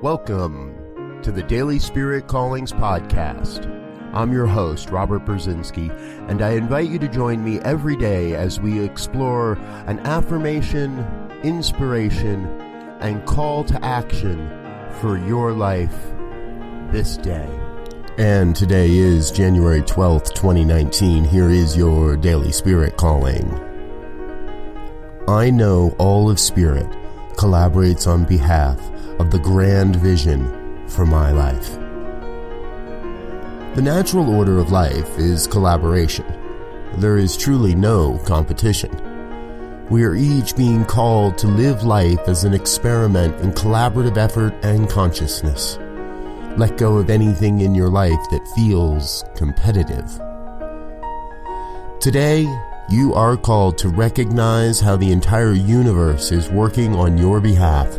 Welcome to the Daily Spirit Callings Podcast. I'm your host, Robert Brzezinski, and I invite you to join me every day as we explore an affirmation, inspiration, and call to action for your life this day. And today is January 12th, 2019. Here is your Daily Spirit Calling. I know all of Spirit collaborates on behalf of the grand vision for my life. The natural order of life is collaboration. There is truly no competition. We are each being called to live life as an experiment in collaborative effort and consciousness. Let go of anything in your life that feels competitive. Today, you are called to recognize how the entire universe is working on your behalf